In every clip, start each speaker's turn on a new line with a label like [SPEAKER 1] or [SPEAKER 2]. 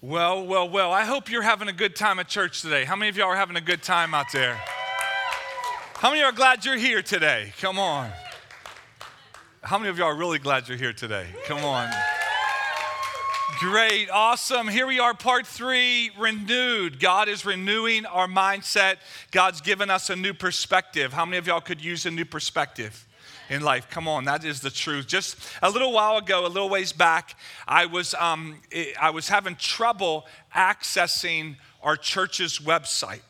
[SPEAKER 1] Well, well, well, I hope you're having a good time at church today. How many of y'all are having a good time out there? How many are glad you're here today? Come on. How many of y'all are really glad you're here today? Come on. Great, awesome. Here we are, part three renewed. God is renewing our mindset. God's given us a new perspective. How many of y'all could use a new perspective? In life. Come on, that is the truth. Just a little while ago, a little ways back, I was, um, I was having trouble accessing our church's website.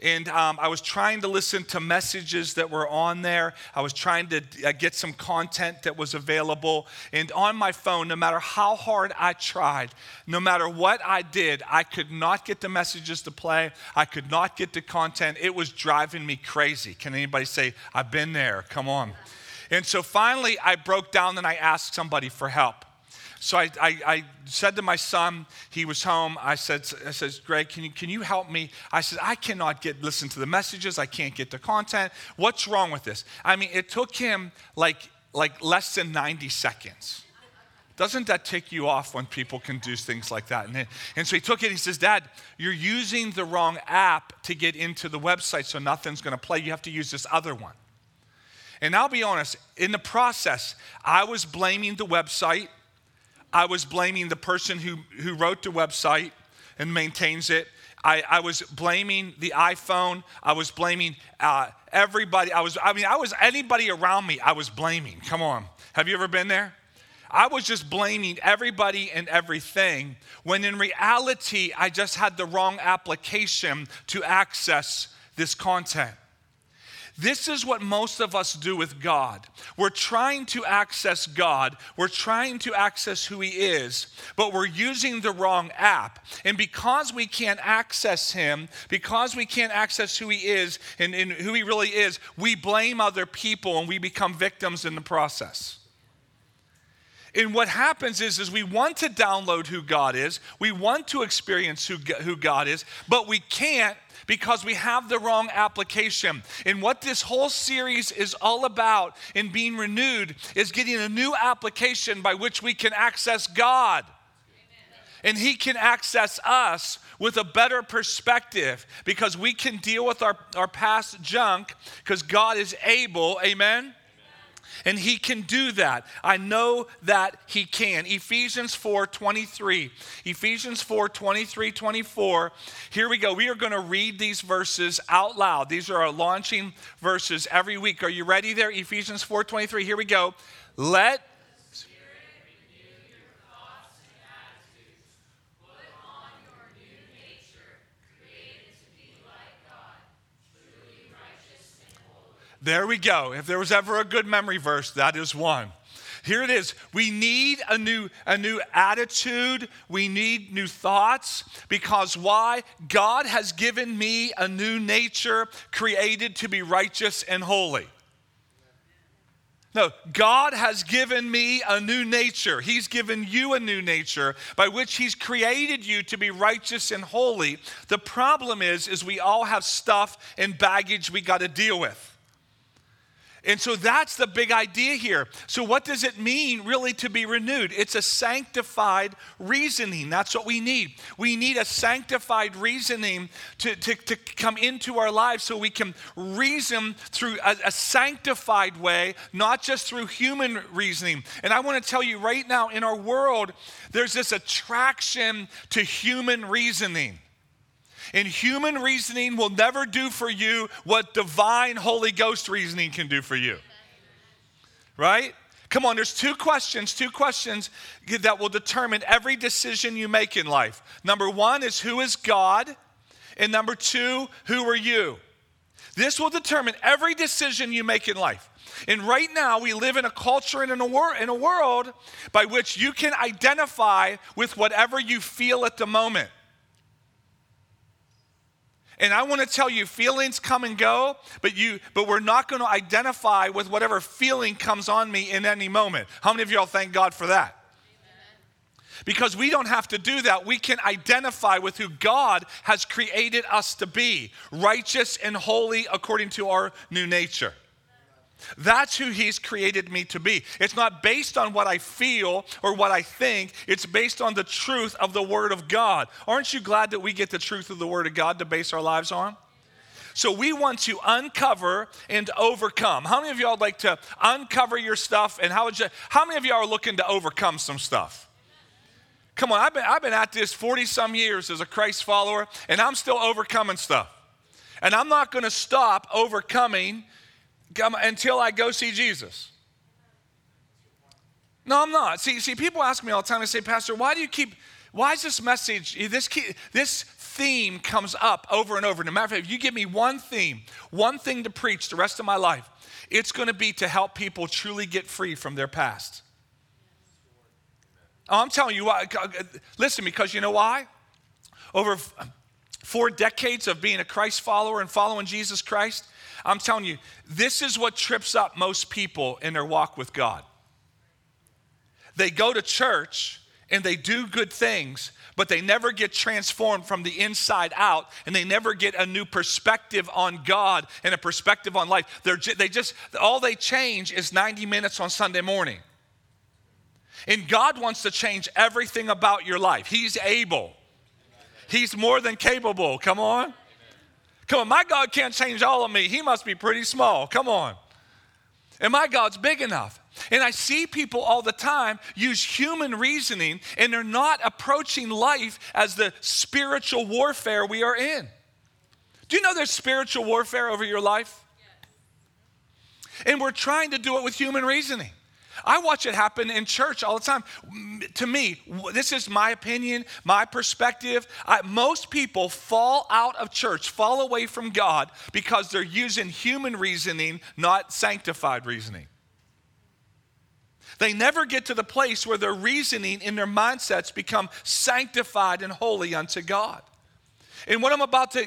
[SPEAKER 1] And um, I was trying to listen to messages that were on there. I was trying to uh, get some content that was available. And on my phone, no matter how hard I tried, no matter what I did, I could not get the messages to play. I could not get the content. It was driving me crazy. Can anybody say, I've been there? Come on. And so finally, I broke down and I asked somebody for help. So I, I, I, said to my son, he was home. I said, I said, Greg, can you, can you help me? I said, I cannot get listen to the messages. I can't get the content. What's wrong with this? I mean, it took him like, like less than 90 seconds. Doesn't that tick you off when people can do things like that? And, and so he took it. He says, Dad, you're using the wrong app to get into the website, so nothing's going to play. You have to use this other one. And I'll be honest, in the process, I was blaming the website. I was blaming the person who, who wrote the website and maintains it. I, I was blaming the iPhone. I was blaming uh, everybody. I was, I mean, I was anybody around me, I was blaming. Come on. Have you ever been there? I was just blaming everybody and everything when in reality, I just had the wrong application to access this content. This is what most of us do with God. We're trying to access God, we're trying to access who He is, but we're using the wrong app. And because we can't access Him, because we can't access who He is and, and who He really is, we blame other people and we become victims in the process. And what happens is, is we want to download who God is, we want to experience who, who God is, but we can't because we have the wrong application. And what this whole series is all about in being renewed is getting a new application by which we can access God. And He can access us with a better perspective because we can deal with our, our past junk because God is able, amen? And he can do that. I know that he can. Ephesians 4 23. Ephesians 4 23, 24. Here we go. We are going to read these verses out loud. These are our launching verses every week. Are you ready there? Ephesians 4 23. Here we go. Let There we go. If there was ever a good memory verse, that is one. Here it is. We need a new, a new attitude. We need new thoughts because why? God has given me a new nature created to be righteous and holy. No, God has given me a new nature. He's given you a new nature by which he's created you to be righteous and holy. The problem is is we all have stuff and baggage we got to deal with. And so that's the big idea here. So, what does it mean really to be renewed? It's a sanctified reasoning. That's what we need. We need a sanctified reasoning to, to, to come into our lives so we can reason through a, a sanctified way, not just through human reasoning. And I want to tell you right now, in our world, there's this attraction to human reasoning. And human reasoning will never do for you what divine Holy Ghost reasoning can do for you. Right? Come on, there's two questions, two questions that will determine every decision you make in life. Number one is who is God? And number two, who are you? This will determine every decision you make in life. And right now, we live in a culture and in a, wor- in a world by which you can identify with whatever you feel at the moment. And I want to tell you, feelings come and go, but you, but we're not going to identify with whatever feeling comes on me in any moment. How many of y'all thank God for that? Because we don't have to do that. We can identify with who God has created us to be righteous and holy according to our new nature. That's who He's created me to be. It's not based on what I feel or what I think, it's based on the truth of the Word of God. Aren't you glad that we get the truth of the Word of God to base our lives on? So we want to uncover and overcome. How many of y'all would like to uncover your stuff? And how would you, how many of y'all are looking to overcome some stuff? Come on, I've been, I've been at this 40 some years as a Christ follower, and I'm still overcoming stuff. And I'm not going to stop overcoming until I go see Jesus. No, I'm not. See, see, people ask me all the time, they say, Pastor, why do you keep, why is this message, this, key, this theme comes up over and over. No matter if you give me one theme, one thing to preach the rest of my life, it's going to be to help people truly get free from their past. Oh, I'm telling you why. Uh, listen, because you know why? Over four decades of being a Christ follower and following Jesus Christ, I'm telling you, this is what trips up most people in their walk with God. They go to church and they do good things, but they never get transformed from the inside out and they never get a new perspective on God and a perspective on life. They're, they just, all they change is 90 minutes on Sunday morning. And God wants to change everything about your life. He's able, He's more than capable. Come on. Come on, my God can't change all of me. He must be pretty small. Come on. And my God's big enough. And I see people all the time use human reasoning and they're not approaching life as the spiritual warfare we are in. Do you know there's spiritual warfare over your life? And we're trying to do it with human reasoning. I watch it happen in church all the time. To me, this is my opinion, my perspective. I, most people fall out of church, fall away from God because they're using human reasoning, not sanctified reasoning. They never get to the place where their reasoning in their mindsets become sanctified and holy unto God. And what I'm about to,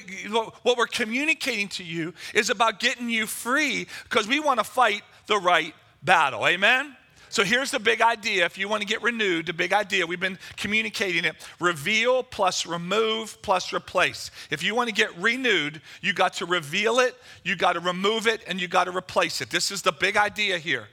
[SPEAKER 1] what we're communicating to you is about getting you free because we want to fight the right battle. Amen? So here's the big idea. If you want to get renewed, the big idea, we've been communicating it reveal plus remove plus replace. If you want to get renewed, you got to reveal it, you got to remove it, and you got to replace it. This is the big idea here.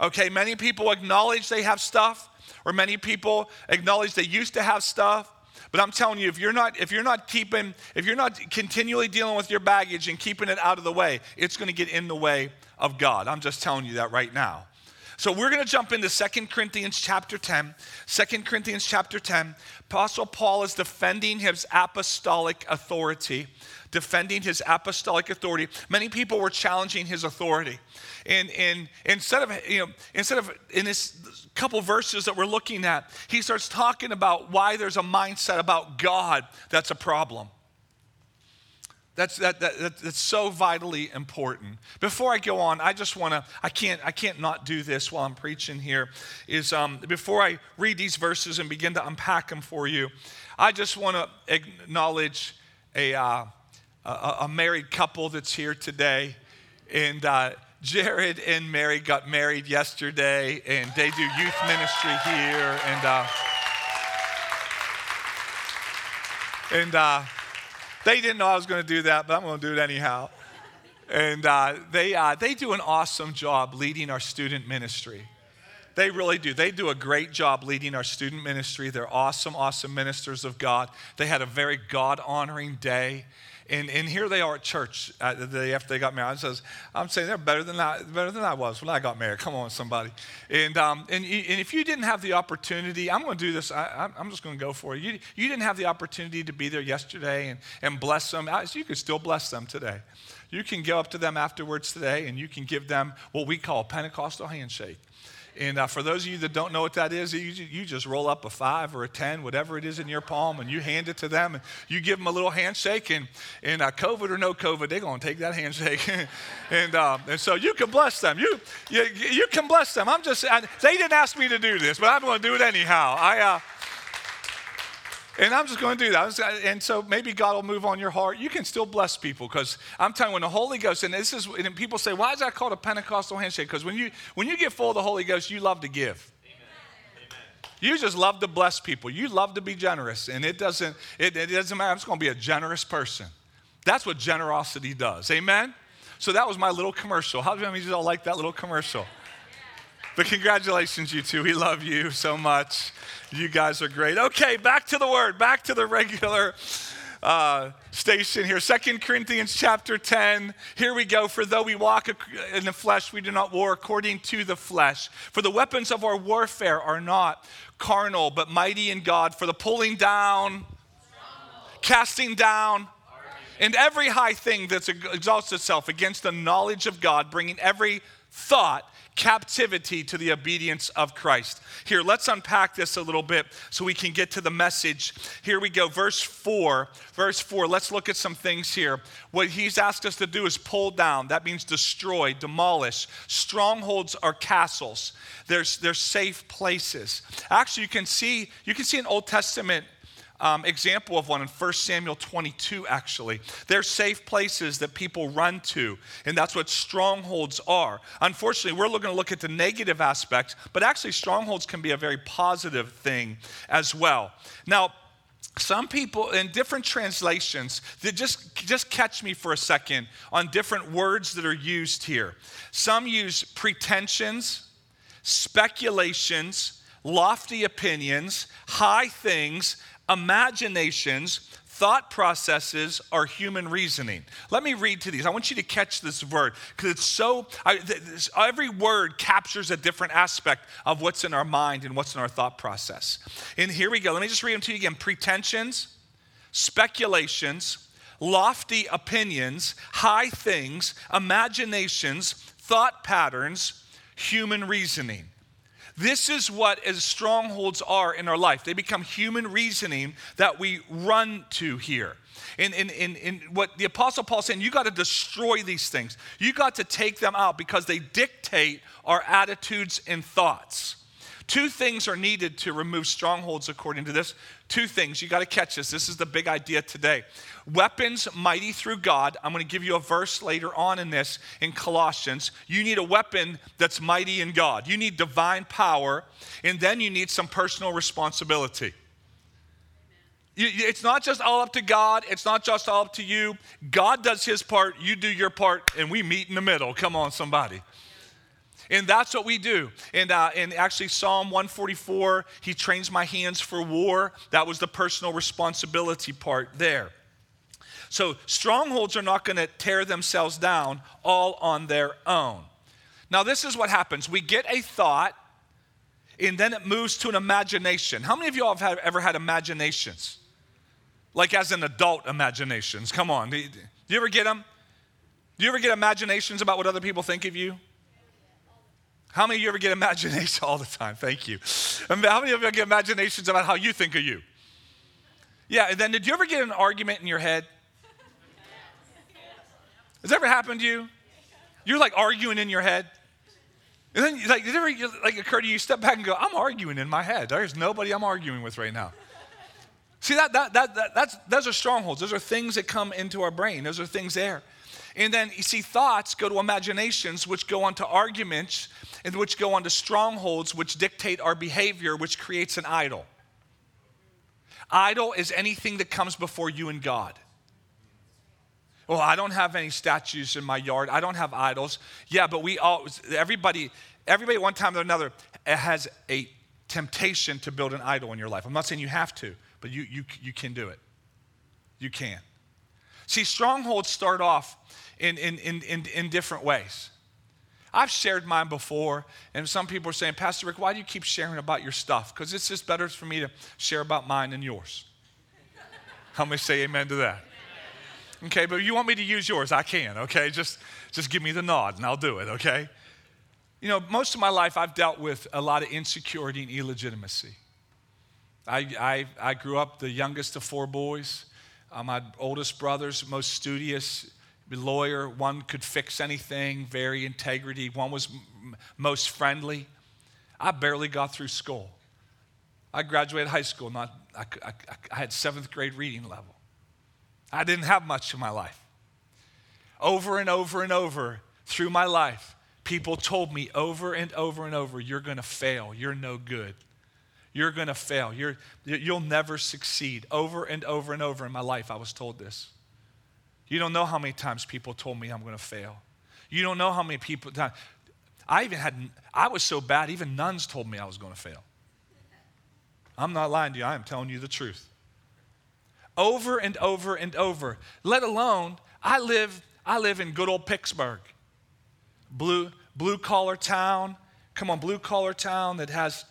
[SPEAKER 1] Okay, many people acknowledge they have stuff, or many people acknowledge they used to have stuff. But I'm telling you, if you're not, if you're not keeping, if you're not continually dealing with your baggage and keeping it out of the way, it's going to get in the way of God. I'm just telling you that right now. So we're going to jump into Second Corinthians chapter 10. 2 Corinthians chapter 10. Apostle Paul is defending his apostolic authority, defending his apostolic authority. Many people were challenging his authority. And, and instead of, you know, instead of in this couple verses that we're looking at, he starts talking about why there's a mindset about God that's a problem. That's, that, that, that, that's so vitally important. Before I go on, I just want to, I can't, I can't not do this while I'm preaching here, is um, before I read these verses and begin to unpack them for you, I just want to acknowledge a, uh, a, a, married couple that's here today. And uh, Jared and Mary got married yesterday, and they do youth ministry here. And, uh, and uh, they didn't know I was going to do that, but I'm going to do it anyhow. And uh, they, uh, they do an awesome job leading our student ministry. They really do. They do a great job leading our student ministry. They're awesome, awesome ministers of God. They had a very God honoring day. And, and here they are at church uh, the day after they got married. I says, I'm saying they're better than I, better than I was when I got married. Come on, somebody. And, um, and, and if you didn't have the opportunity, I'm going to do this. I, am just going to go for it. You, you didn't have the opportunity to be there yesterday and, and bless them. You could still bless them today. You can go up to them afterwards today and you can give them what we call Pentecostal handshake. And uh, for those of you that don't know what that is, you, you just roll up a five or a 10, whatever it is in your palm, and you hand it to them, and you give them a little handshake. And, and uh, COVID or no COVID, they're going to take that handshake. and, uh, and so you can bless them. You, you, you can bless them. I'm just, I, they didn't ask me to do this, but I'm going to do it anyhow. I, uh, and I'm just going to do that. And so maybe God will move on your heart. You can still bless people because I'm telling you, when the Holy Ghost, and this is, and people say, why is that called a Pentecostal handshake? Because when you, when you get full of the Holy Ghost, you love to give. You just love to bless people. You love to be generous. And it doesn't, it, it doesn't matter. I'm just going to be a generous person. That's what generosity does. Amen? So that was my little commercial. How many of you all like that little commercial? But congratulations, you two. We love you so much. You guys are great. Okay, back to the word, back to the regular uh, station here. Second Corinthians chapter 10. Here we go. For though we walk in the flesh, we do not war according to the flesh. For the weapons of our warfare are not carnal, but mighty in God for the pulling down, casting down, and every high thing that exalts itself against the knowledge of God, bringing every thought captivity to the obedience of Christ. Here, let's unpack this a little bit so we can get to the message. Here we go, verse 4. Verse 4, let's look at some things here. What he's asked us to do is pull down. That means destroy, demolish. Strongholds are castles. There's, there's safe places. Actually, you can see you can see an Old Testament um, example of one in 1 Samuel 22, actually. They're safe places that people run to, and that's what strongholds are. Unfortunately, we're going to look at the negative aspects, but actually, strongholds can be a very positive thing as well. Now, some people in different translations just, just catch me for a second on different words that are used here some use pretensions speculations lofty opinions high things imaginations, thought processes are human reasoning. Let me read to these. I want you to catch this word because it's so, I, this, every word captures a different aspect of what's in our mind and what's in our thought process. And here we go. Let me just read them to you again pretensions, speculations, lofty opinions, high things, imaginations, thought patterns, human reasoning. This is what as strongholds are in our life. They become human reasoning that we run to here. In, in, in what the Apostle Paul saying, you got to destroy these things. You got to take them out because they dictate our attitudes and thoughts. Two things are needed to remove strongholds according to this. Two things. You got to catch this. This is the big idea today. Weapons mighty through God. I'm going to give you a verse later on in this in Colossians. You need a weapon that's mighty in God. You need divine power, and then you need some personal responsibility. it's not just all up to God. It's not just all up to you. God does his part, you do your part, and we meet in the middle. Come on, somebody. And that's what we do. And, uh, and actually, Psalm 144, he trains my hands for war. That was the personal responsibility part there. So, strongholds are not going to tear themselves down all on their own. Now, this is what happens we get a thought, and then it moves to an imagination. How many of you all have ever had imaginations? Like as an adult imaginations. Come on. Do you ever get them? Do you ever get imaginations about what other people think of you? How many of you ever get imagination all the time? Thank you. How many of you get imaginations about how you think of you? Yeah, and then did you ever get an argument in your head? Has that ever happened to you? You're like arguing in your head. And then like, did it ever like occur to you, step back and go, I'm arguing in my head. There's nobody I'm arguing with right now. See, that, that, that, that, that's, those are strongholds. Those are things that come into our brain. Those are things there. And then you see, thoughts go to imaginations, which go on to arguments, and which go on to strongholds, which dictate our behavior, which creates an idol. Idol is anything that comes before you and God. Well, I don't have any statues in my yard. I don't have idols. Yeah, but we all, everybody, everybody one time or another has a temptation to build an idol in your life. I'm not saying you have to, but you, you, you can do it. You can. See, strongholds start off in, in, in, in, in different ways. I've shared mine before, and some people are saying, Pastor Rick, why do you keep sharing about your stuff? Because it's just better for me to share about mine than yours. How many say amen to that? Okay, but you want me to use yours, I can, okay? Just, just give me the nod and I'll do it, okay? You know, most of my life I've dealt with a lot of insecurity and illegitimacy. I, I, I grew up the youngest of four boys. Uh, my oldest brother's most studious lawyer. One could fix anything, very integrity. One was m- most friendly. I barely got through school. I graduated high school, not, I, I, I had seventh grade reading level. I didn't have much in my life. Over and over and over through my life, people told me over and over and over, you're going to fail. You're no good. You're going to fail. You're, you'll never succeed. Over and over and over in my life, I was told this. You don't know how many times people told me I'm going to fail. You don't know how many people. I even had, I was so bad, even nuns told me I was going to fail. I'm not lying to you, I am telling you the truth. Over and over and over. Let alone, I live, I live in good old Pittsburgh. Blue, blue collar town. Come on, blue collar town that has,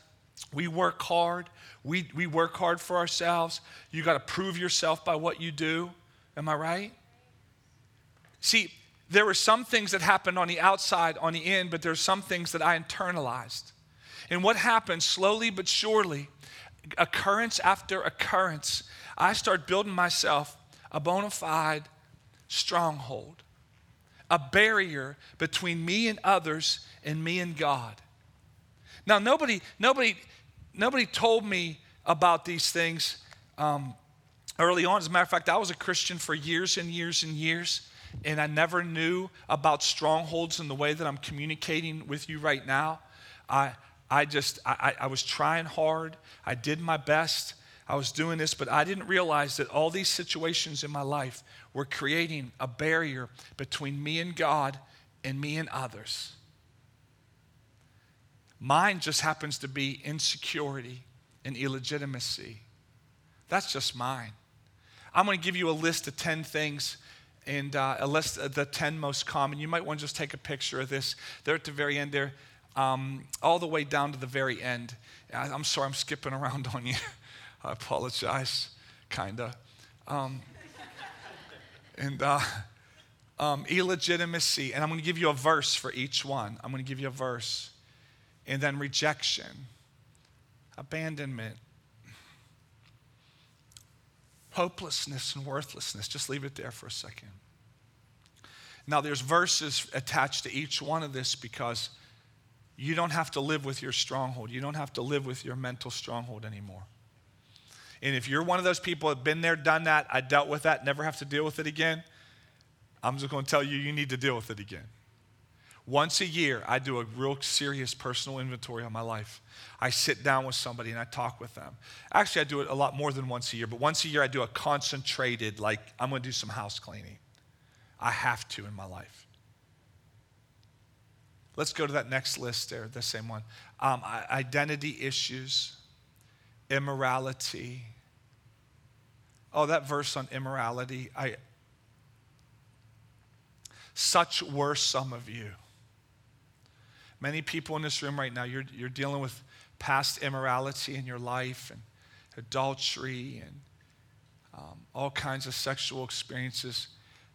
[SPEAKER 1] we work hard. We, we work hard for ourselves. You got to prove yourself by what you do. Am I right? See, there were some things that happened on the outside, on the end, but there there's some things that I internalized. And what happened slowly but surely, occurrence after occurrence, I started building myself a bona fide stronghold, a barrier between me and others and me and God. Now, nobody, nobody, nobody told me about these things um, early on. As a matter of fact, I was a Christian for years and years and years, and I never knew about strongholds in the way that I'm communicating with you right now. I, I just, I, I was trying hard. I did my best. I was doing this, but I didn't realize that all these situations in my life were creating a barrier between me and God and me and others. Mine just happens to be insecurity and illegitimacy. That's just mine. I'm going to give you a list of 10 things and uh, a list of the 10 most common. You might want to just take a picture of this. They're at the very end there, um, all the way down to the very end. I'm sorry, I'm skipping around on you. I apologize, kinda. Um, and uh, um, illegitimacy, and I'm going to give you a verse for each one. I'm going to give you a verse. And then rejection, abandonment, hopelessness, and worthlessness. Just leave it there for a second. Now, there's verses attached to each one of this because you don't have to live with your stronghold. You don't have to live with your mental stronghold anymore. And if you're one of those people that have been there, done that, I dealt with that, never have to deal with it again, I'm just going to tell you, you need to deal with it again. Once a year, I do a real serious personal inventory on my life. I sit down with somebody and I talk with them. Actually, I do it a lot more than once a year, but once a year, I do a concentrated, like, I'm going to do some house cleaning. I have to in my life. Let's go to that next list there, the same one. Um, identity issues, immorality. Oh, that verse on immorality, I, such were some of you. Many people in this room right now, you're, you're dealing with past immorality in your life and adultery and um, all kinds of sexual experiences.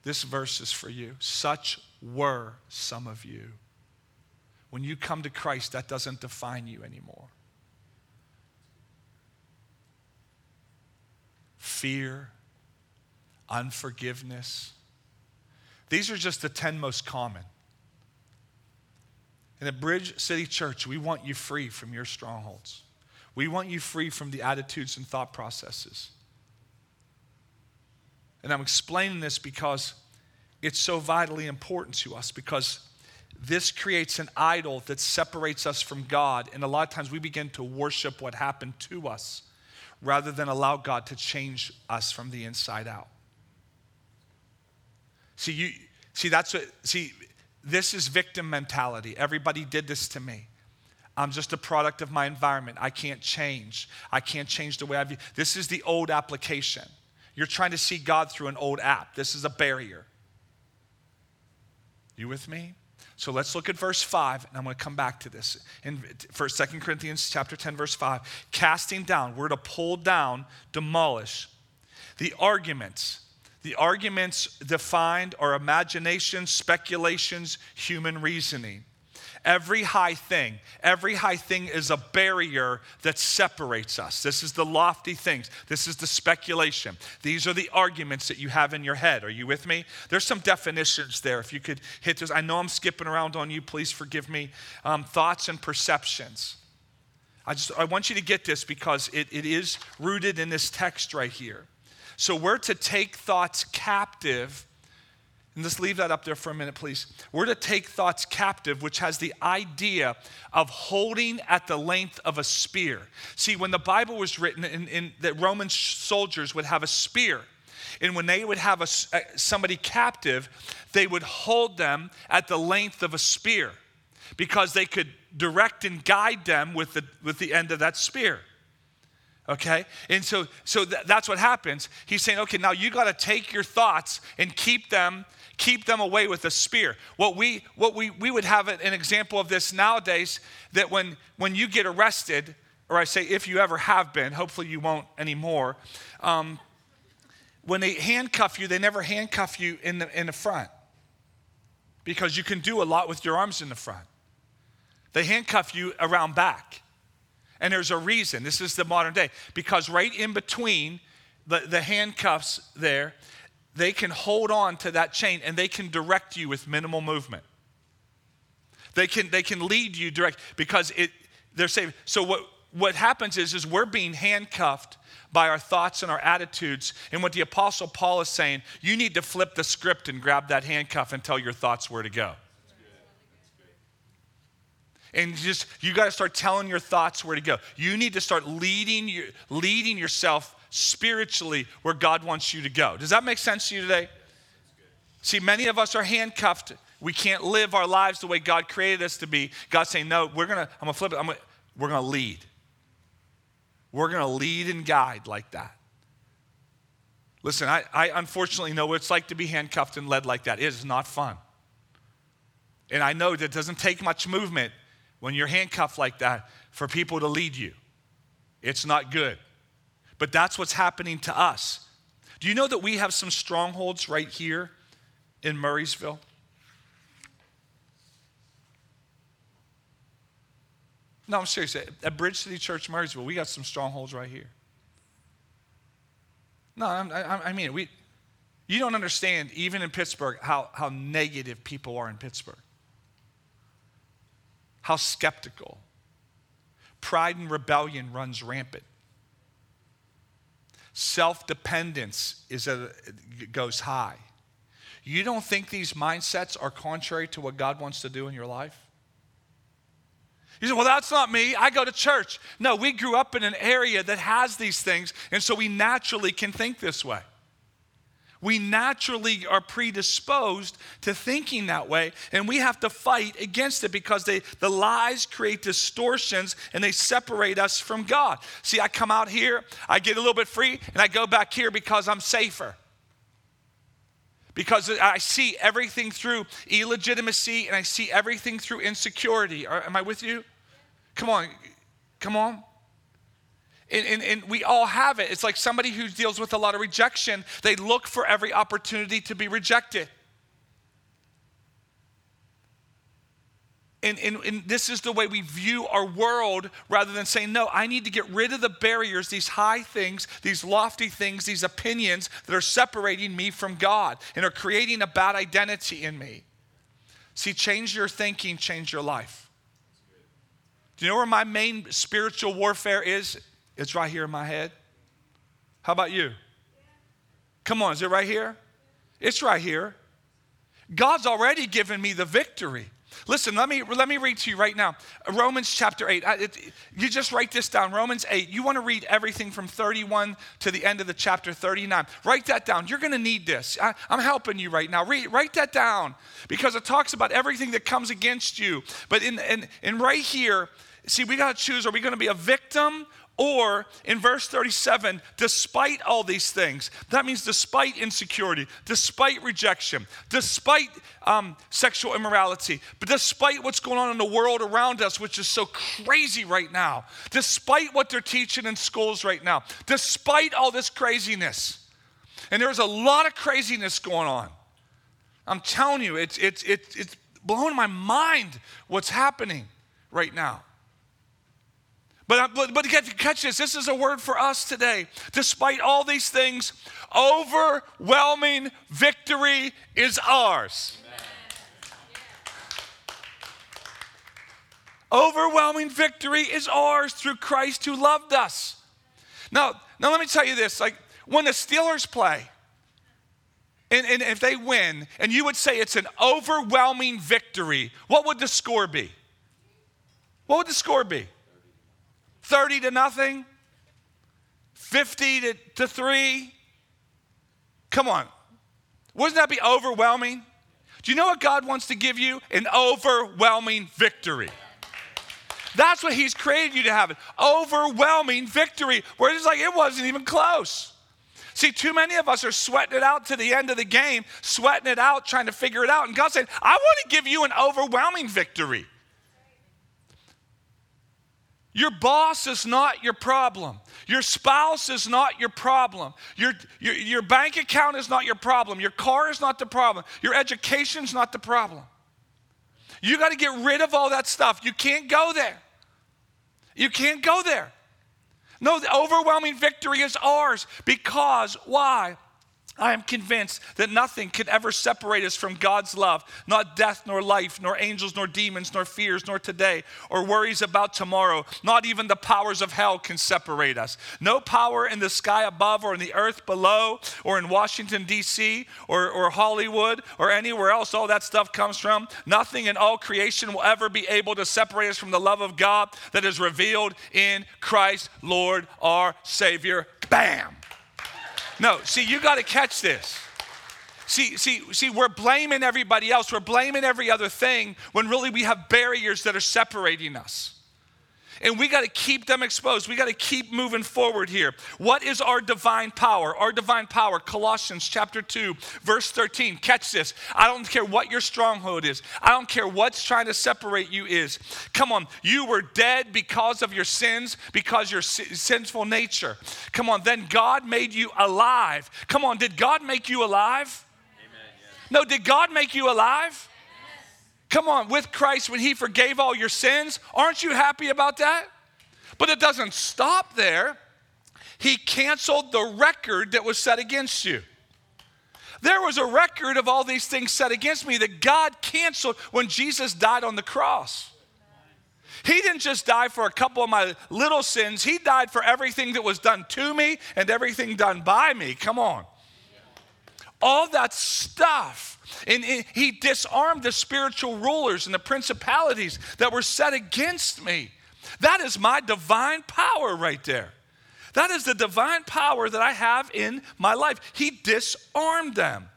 [SPEAKER 1] This verse is for you. Such were some of you. When you come to Christ, that doesn't define you anymore. Fear, unforgiveness. These are just the 10 most common. And at Bridge City Church, we want you free from your strongholds. We want you free from the attitudes and thought processes. And I'm explaining this because it's so vitally important to us because this creates an idol that separates us from God. And a lot of times we begin to worship what happened to us rather than allow God to change us from the inside out. See, you see, that's what, see, this is victim mentality. Everybody did this to me. I'm just a product of my environment. I can't change. I can't change the way I view. This is the old application. You're trying to see God through an old app. This is a barrier. You with me? So let's look at verse 5, and I'm going to come back to this. In first, 2 Corinthians chapter 10, verse 5. Casting down, we're to pull down, demolish the arguments the arguments defined are imaginations, speculations, human reasoning. Every high thing, every high thing is a barrier that separates us. This is the lofty things. This is the speculation. These are the arguments that you have in your head. Are you with me? There's some definitions there. If you could hit those, I know I'm skipping around on you. Please forgive me. Um, thoughts and perceptions. I just I want you to get this because it, it is rooted in this text right here. So we're to take thoughts captive. And just leave that up there for a minute, please. We're to take thoughts captive, which has the idea of holding at the length of a spear. See, when the Bible was written, in, in, that Roman soldiers would have a spear. And when they would have a, somebody captive, they would hold them at the length of a spear because they could direct and guide them with the, with the end of that spear. Okay? And so, so th- that's what happens. He's saying, okay, now you got to take your thoughts and keep them keep them away with a spear. What we what we we would have an example of this nowadays that when when you get arrested, or I say if you ever have been, hopefully you won't anymore. Um, when they handcuff you, they never handcuff you in the in the front because you can do a lot with your arms in the front. They handcuff you around back. And there's a reason. This is the modern day. Because right in between the, the handcuffs there, they can hold on to that chain and they can direct you with minimal movement. They can, they can lead you direct because it, they're saying, so what, what happens is, is we're being handcuffed by our thoughts and our attitudes. And what the Apostle Paul is saying, you need to flip the script and grab that handcuff and tell your thoughts where to go. And just you got to start telling your thoughts where to go. You need to start leading your, leading yourself spiritually where God wants you to go. Does that make sense to you today? See, many of us are handcuffed. We can't live our lives the way God created us to be. God's saying, "No, we're gonna. I'm gonna flip it. I'm gonna, we're gonna lead. We're gonna lead and guide like that." Listen, I, I unfortunately know what it's like to be handcuffed and led like that. It is not fun. And I know that it doesn't take much movement when you're handcuffed like that for people to lead you. It's not good. But that's what's happening to us. Do you know that we have some strongholds right here in Murrysville? No, I'm serious. At Bridge City Church, Murrysville, we got some strongholds right here. No, I, I mean, we, you don't understand, even in Pittsburgh, how, how negative people are in Pittsburgh, how skeptical. Pride and rebellion runs rampant. Self dependence is a, goes high. You don't think these mindsets are contrary to what God wants to do in your life? You say, well, that's not me. I go to church. No, we grew up in an area that has these things, and so we naturally can think this way. We naturally are predisposed to thinking that way, and we have to fight against it because they, the lies create distortions and they separate us from God. See, I come out here, I get a little bit free, and I go back here because I'm safer. Because I see everything through illegitimacy and I see everything through insecurity. Are, am I with you? Come on, come on. And, and, and, we all have it. It's like somebody who deals with a lot of rejection, they look for every opportunity to be rejected. And, and, and, this is the way we view our world rather than saying, no, I need to get rid of the barriers, these high things, these lofty things, these opinions that are separating me from God and are creating a bad identity in me. See, change your thinking, change your life. Do you know where my main spiritual warfare is? It's right here in my head. How about you? Come on, is it right here? It's right here. God's already given me the victory. Listen, let me, let me read to you right now. Romans chapter 8. It, you just write this down. Romans 8. You want to read everything from 31 to the end of the chapter 39. Write that down. You're going to need this. I, am helping you right now. Read, write that down because it talks about everything that comes against you. But in, in, in right here, see, we got to choose are we going to be a victim or in verse 37, despite all these things, that means despite insecurity, despite rejection, despite um, sexual immorality, but despite what's going on in the world around us, which is so crazy right now, despite what they're teaching in schools right now, despite all this craziness, and there's a lot of craziness going on. I'm telling you, it's, it's, it's, it's blowing my mind what's happening right now. But, but, but catch this this is a word for us today. Despite all these things, overwhelming victory is ours. Overwhelming victory is ours through Christ who loved us. Now, now let me tell you this like when the Steelers play, and, and if they win, and you would say it's an overwhelming victory, what would the score be? What would the score be? 30 to nothing, 50 to, to 3. Come on. Wouldn't that be overwhelming? Do you know what God wants to give you? An overwhelming victory. That's what He's created you to have an overwhelming victory, where it's like it wasn't even close. See, too many of us are sweating it out to the end of the game, sweating it out, trying to figure it out. And God said, I want to give you an overwhelming victory. Your boss is not your problem. Your spouse is not your problem. Your, your, your bank account is not your problem. Your car is not the problem. Your education is not the problem. You got to get rid of all that stuff. You can't go there. You can't go there. No, the overwhelming victory is ours because why? I am convinced that nothing could ever separate us from God's love, not death, nor life, nor angels, nor demons, nor fears, nor today, or worries about tomorrow. Not even the powers of hell can separate us. No power in the sky above, or in the earth below, or in Washington, D.C., or, or Hollywood, or anywhere else all that stuff comes from. Nothing in all creation will ever be able to separate us from the love of God that is revealed in Christ, Lord, our Savior. Bam! No, see, you got to catch this. See, see, see, we're blaming everybody else. We're blaming every other thing when really we have barriers that are separating us. And we got to keep them exposed. We got to keep moving forward here. What is our divine power? Our divine power, Colossians chapter 2, verse 13. Catch this. I don't care what your stronghold is, I don't care what's trying to separate you is. Come on, you were dead because of your sins, because your sinful nature. Come on, then God made you alive. Come on, did God make you alive? Amen, yes. No, did God make you alive? Come on, with Christ, when He forgave all your sins, aren't you happy about that? But it doesn't stop there. He canceled the record that was set against you. There was a record of all these things set against me that God canceled when Jesus died on the cross. He didn't just die for a couple of my little sins, He died for everything that was done to me and everything done by me. Come on. All that stuff and he disarmed the spiritual rulers and the principalities that were set against me. That is my divine power right there. That is the divine power that I have in my life. He disarmed them.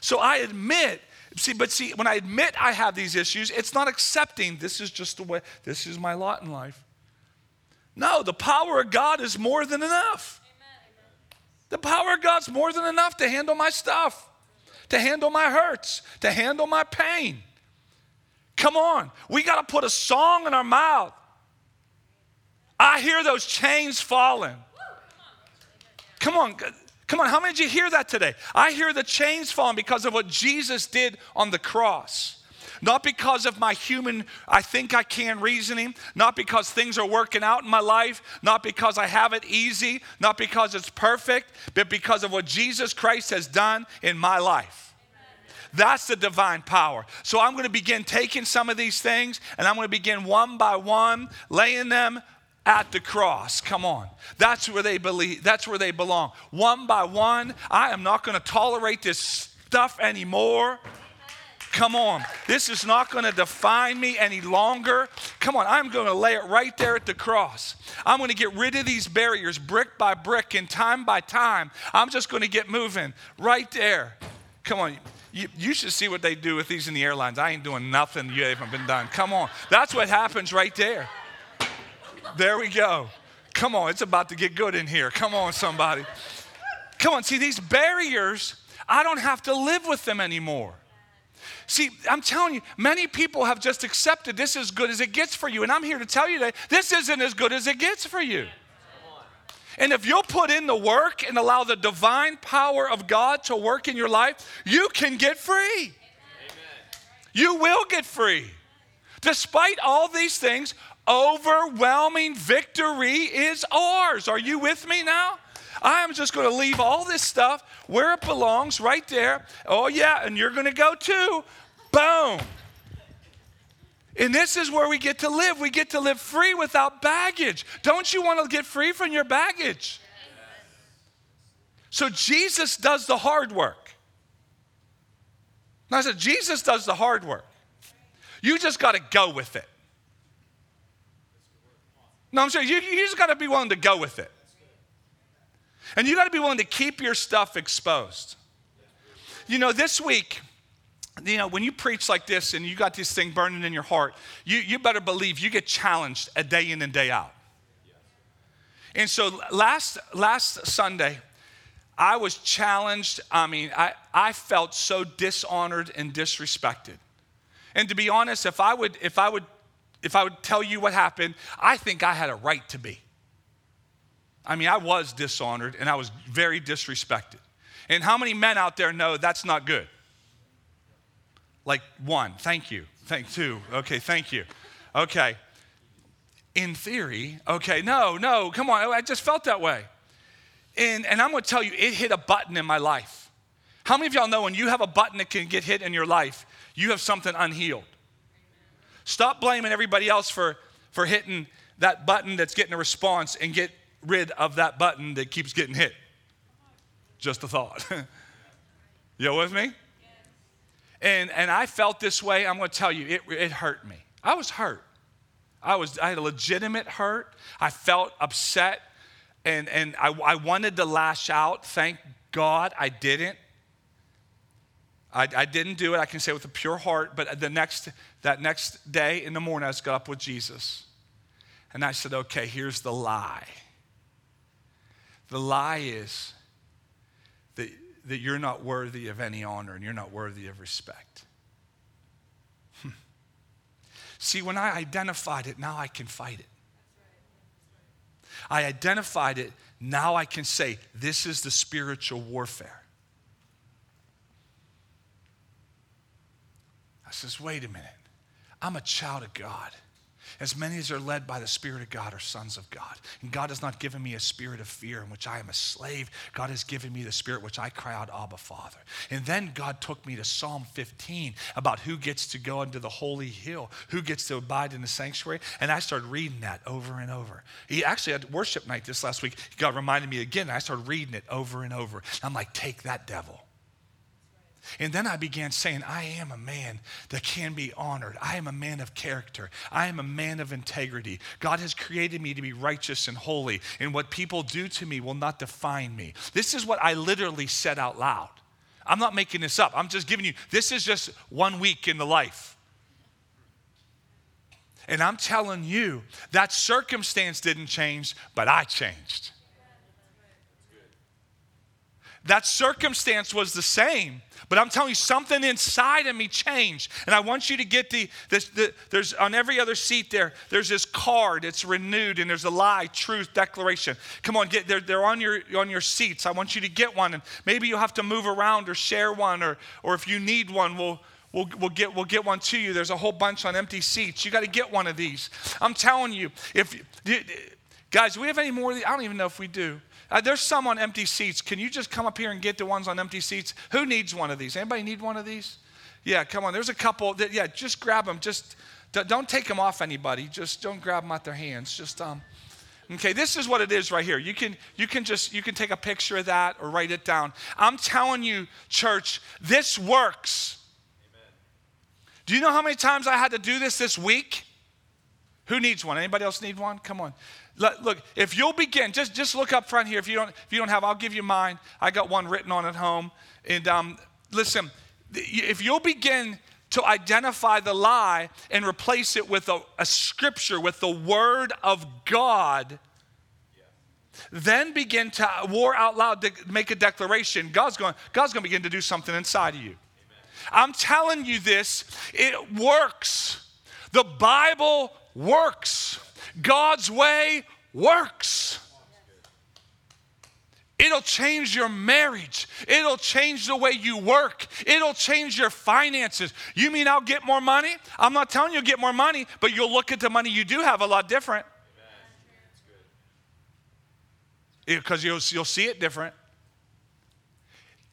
[SPEAKER 1] So I admit, see, but see, when I admit I have these issues, it's not accepting this is just the way, this is my lot in life. No, the power of God is more than enough. The power of God's more than enough to handle my stuff to handle my hurts, to handle my pain. Come on, we got to put a song in our mouth. I hear those chains falling. Come on, come on, how many did you hear that today? I hear the chains falling because of what Jesus did on the cross not because of my human, I think I can reasoning, not because things are working out in my life, not because I have it easy, not because it's perfect, but because of what Jesus Christ has done in my life. That's the divine power. So I'm going to begin taking some of these things and I'm going to begin one by one laying them at the cross. Come on. That's where they believe, that's where they belong. One by one, I am not going to tolerate this stuff anymore. Come on. This is not going to define me any longer. Come on. I'm going to lay it right there at the cross. I'm going to get rid of these barriers brick by brick and time by time. I'm just going to get moving right there. Come on. You, you, should see what they do with these in the airlines. I ain't doing nothing you haven't been done. Come on. That's what happens right there. There we go. Come on. It's about to get good in here. Come on, somebody. Come on. See, these barriers, I don't have to live with them anymore. See, I'm telling you, many people have just accepted this as good as it gets for you. And I'm here to tell you that this isn't as good as it gets for you. And if you'll put in the work and allow the divine power of God to work in your life, you can get free. Amen. You will get free. Despite all these things, overwhelming victory is ours. Are you with me now? I am just going to leave all this stuff where it belongs, right there. Oh, yeah, and you're going to go too. Boom. And this is where we get to live. We get to live free without baggage. Don't you want to get free from your baggage? So Jesus does the hard work. Now, I said, Jesus does the hard work. You just got to go with it. No, I'm saying you, you just got to be willing to go with it. And you got to be willing to keep your stuff exposed. you know, this week, you know, when you preach like this and you got this thing burning in your heart, you, you better believe you get challenged a day in and day out. And so last, last Sunday, I was challenged. I mean, I, I felt so dishonored and disrespected. And to be honest, if I would, if I would, if I would tell you what happened, I think I had a right to be. I mean, I was dishonored and I was very disrespected. And how many men out there know that's not good? Like one, thank you. Thank two. Okay, thank you. Okay. In theory, okay, no, no, come on. I just felt that way. And, and I'm going to tell you, it hit a button in my life. How many of y'all know when you have a button that can get hit in your life, you have something unhealed? Stop blaming everybody else for, for hitting that button that's getting a response and get rid of that button that keeps getting hit. Just a thought. you with me? And, and I felt this way. I'm going to tell you, it, it hurt me. I was hurt. I, was, I had a legitimate hurt. I felt upset and, and I, I wanted to lash out. Thank God I didn't. I, I, didn't do it, I can say with a pure heart, but the next, that next day in the morning, I was got up with Jesus. And I said, okay, here's the lie. The lie is that, that you're not worthy of any honor and you're not worthy of respect. Hmm. See, when I identified it, now I can fight it. I identified it. Now I can say, this is the spiritual warfare. I says, wait a minute. I'm a child of God. As many as are led by the Spirit of God are sons of God. And God has not given me a spirit of fear in which I am a slave. God has given me the spirit which I cry out, Abba, Father. And then God took me to Psalm 15 about who gets to go into the holy hill, who gets to abide in the sanctuary. And I started reading that over and over. He actually had worship night this last week. God reminded me again. I started reading it over and over. I'm like, take that devil. And then I began saying, I am a man that can be honored. I am a man of character. I am a man of integrity. God has created me to be righteous and holy, and what people do to me will not define me. This is what I literally said out loud. I'm not making this up. I'm just giving you, this is just one week in the life. And I'm telling you, that circumstance didn't change, but I changed. That circumstance was the same, but I'm telling you, something inside of me changed. And I want you to get the, this, the, there's on every other seat there, there's this card. It's renewed, and there's a lie, truth, declaration. Come on, get they're, they're on your on your seats. I want you to get one, and maybe you'll have to move around or share one, or or if you need one, we'll We'll, we'll, get, we'll get one to you. There's a whole bunch on empty seats. You got to get one of these. I'm telling you, if guys, do we have any more? I don't even know if we do. Uh, there's some on empty seats. Can you just come up here and get the ones on empty seats? Who needs one of these? Anybody need one of these? Yeah, come on. There's a couple that, yeah, just grab them. Just don't take them off anybody. Just don't grab them out their hands. Just, um, okay, this is what it is right here. You can, you can just, you can take a picture of that or write it down. I'm telling you, church, this works. Amen. Do you know how many times I had to do this this week? Who needs one? Anybody else need one? Come on. Look, if you'll begin, just, just look up front here. If you, don't, if you don't have, I'll give you mine. I got one written on at home. And um, listen, if you'll begin to identify the lie and replace it with a, a scripture, with the word of God, then begin to war out loud to make a declaration. God's going, God's going to begin to do something inside of you. Amen. I'm telling you this, it works. The Bible works. God's way works. It'll change your marriage. It'll change the way you work. It'll change your finances. You mean I'll get more money? I'm not telling you you'll get more money, but you'll look at the money you do have a lot different. Because you'll, you'll see it different.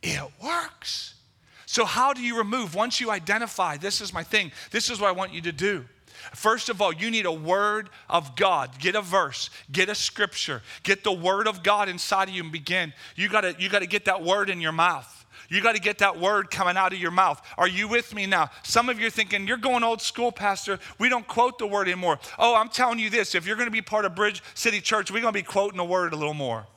[SPEAKER 1] It works. So, how do you remove? Once you identify, this is my thing, this is what I want you to do. First of all, you need a word of God. Get a verse, get a scripture, get the word of God inside of you and begin. You gotta, you gotta get that word in your mouth. You got to get that word coming out of your mouth. Are you with me now? Some of you are thinking, you're going old school, Pastor. We don't quote the word anymore. Oh, I'm telling you this if you're going to be part of Bridge City Church, we're going to be quoting the word a little more.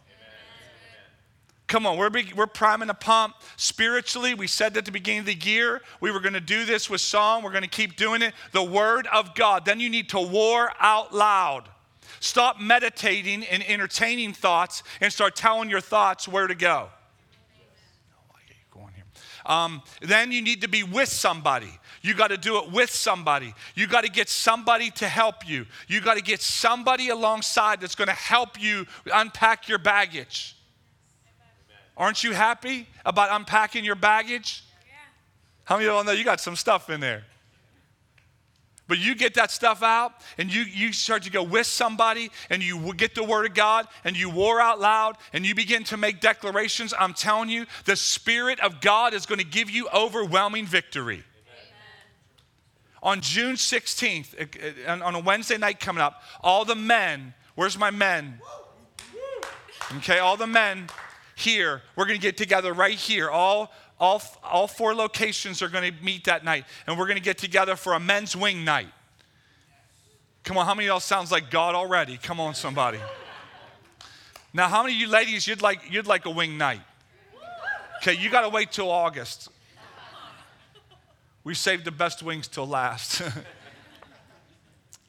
[SPEAKER 1] Come on, we're, we're priming a pump. Spiritually, we said at the beginning of the year, we were going to do this with song. We're going to keep doing it. The Word of God. Then you need to war out loud. Stop meditating and entertaining thoughts and start telling your thoughts where to go. Um, then you need to be with somebody. You got to do it with somebody. You got to get somebody to help you. You got to get somebody alongside that's going to help you unpack your baggage. Aren't you happy about unpacking your baggage? How many of y'all know you got some stuff in there? But you get that stuff out and you, you start to go with somebody and you get the word of God and you war out loud and you begin to make declarations. I'm telling you, the Spirit of God is going to give you overwhelming victory. On June 16th, uh, uh, on a Wednesday night coming up, all the men, where's my men? Okay, all the men here, we're going to get together right here. All, all, all four locations are going to meet that night, and we're going to get together for a men's wing night. Come on, how many of y'all sounds like God already? Come on, somebody. Now, how many of you ladies you'd like you'd like a wing night? Okay, you got to wait till August. We saved the best wings till last.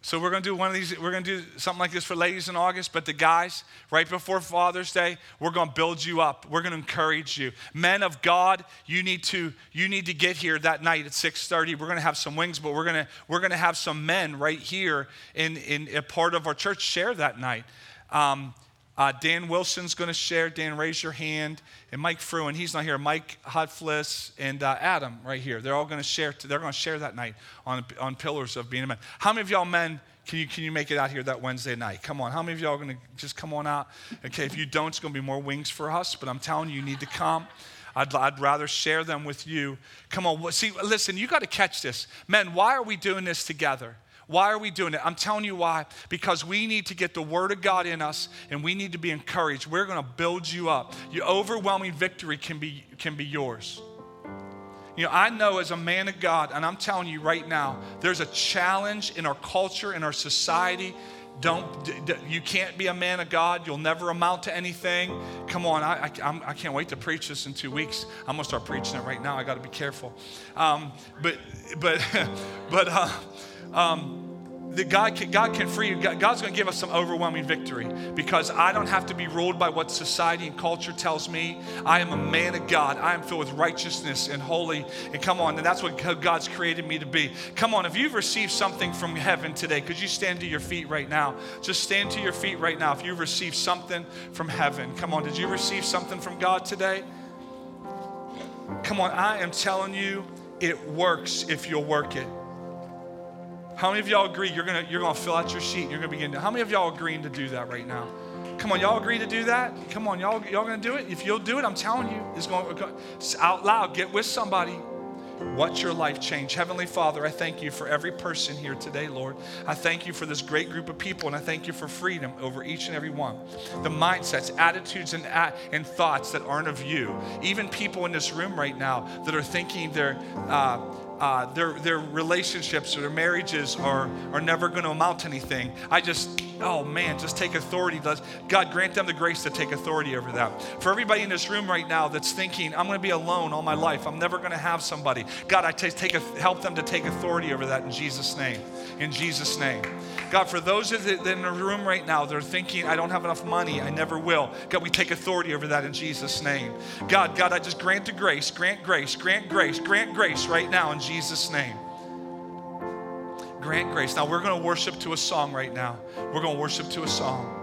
[SPEAKER 1] so we're going to do one of these, we're going to do something like this for ladies in August, but the guys, right before Father's Day, we're going to build you up. We're going to encourage you. Men of God, you need to, you need to get here that night at 6:30. We're going to have some wings, but we're going to, we're going to have some men right here in, in a part of our church share that night. Um, uh, Dan Wilson's going to share. Dan, raise your hand. And Mike Fruin, he's not here. Mike Hotfliss and uh, Adam right here. They're all going to share. They're going to share that night on, on pillars of being a man. How many of y'all men can you, can you make it out here that Wednesday night? Come on. How many of y'all are going to just come on out? Okay, if you don't, it's going to be more wings for us. But I'm telling you, you need to come. I'd, I'd rather share them with you. Come on. See, listen, you got to catch this. Men, why are we doing this together? Why are we doing it? I'm telling you why. Because we need to get the Word of God in us and we need to be encouraged. We're going to build you up. Your overwhelming victory can be, can be yours. You know, I know as a man of God, and I'm telling you right now, there's a challenge in our culture, in our society. Don't you can't be a man of God. You'll never amount to anything. Come on, I, I, I can't wait to preach this in two weeks. I'm gonna start preaching it right now. I got to be careful. Um, but but but. Uh, um, that God can, God can free you. God's going to give us some overwhelming victory because I don't have to be ruled by what society and culture tells me. I am a man of God. I am filled with righteousness and holy. And come on, and that's what God's created me to be. Come on, if you've received something from heaven today, could you stand to your feet right now? Just stand to your feet right now if you've received something from heaven. Come on, did you receive something from God today? Come on, I am telling you, it works if you'll work it. How many of y'all agree you're gonna you're gonna fill out your sheet? You're gonna begin to. How many of y'all agreeing to do that right now? Come on, y'all agree to do that? Come on, y'all y'all gonna do it? If you'll do it, I'm telling you, it's going it's out loud. Get with somebody. Watch your life change. Heavenly Father, I thank you for every person here today, Lord. I thank you for this great group of people, and I thank you for freedom over each and every one. The mindsets, attitudes, and, and thoughts that aren't of you. Even people in this room right now that are thinking they're. Uh, uh, their, their relationships or their marriages are, are never going to amount to anything. I just, oh man, just take authority. Let's, God grant them the grace to take authority over that. For everybody in this room right now that's thinking, I'm going to be alone all my life, I'm never going to have somebody. God, I take, take a, help them to take authority over that in Jesus' name. In Jesus' name. God, for those that in the room right now, they're thinking, I don't have enough money, I never will. God, we take authority over that in Jesus' name. God, God, I just grant the grace, grant grace, grant grace, grant grace right now in Jesus' name. Grant grace. Now we're going to worship to a song right now. We're going to worship to a song.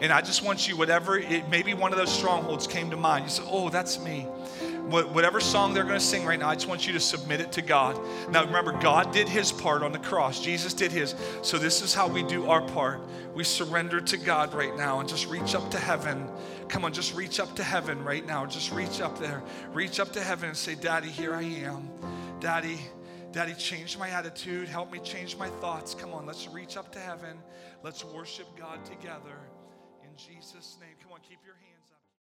[SPEAKER 1] And I just want you, whatever, it, maybe one of those strongholds came to mind. You say, oh, that's me whatever song they're going to sing right now, I just want you to submit it to God. Now, remember, God did his part on the cross, Jesus did his. So, this is how we do our part. We surrender to God right now and just reach up to heaven. Come on, just reach up to heaven right now. Just reach up there. Reach up to heaven and say, Daddy, here I am. Daddy, Daddy, change my attitude. Help me change my thoughts. Come on, let's reach up to heaven. Let's worship God together. In Jesus' name.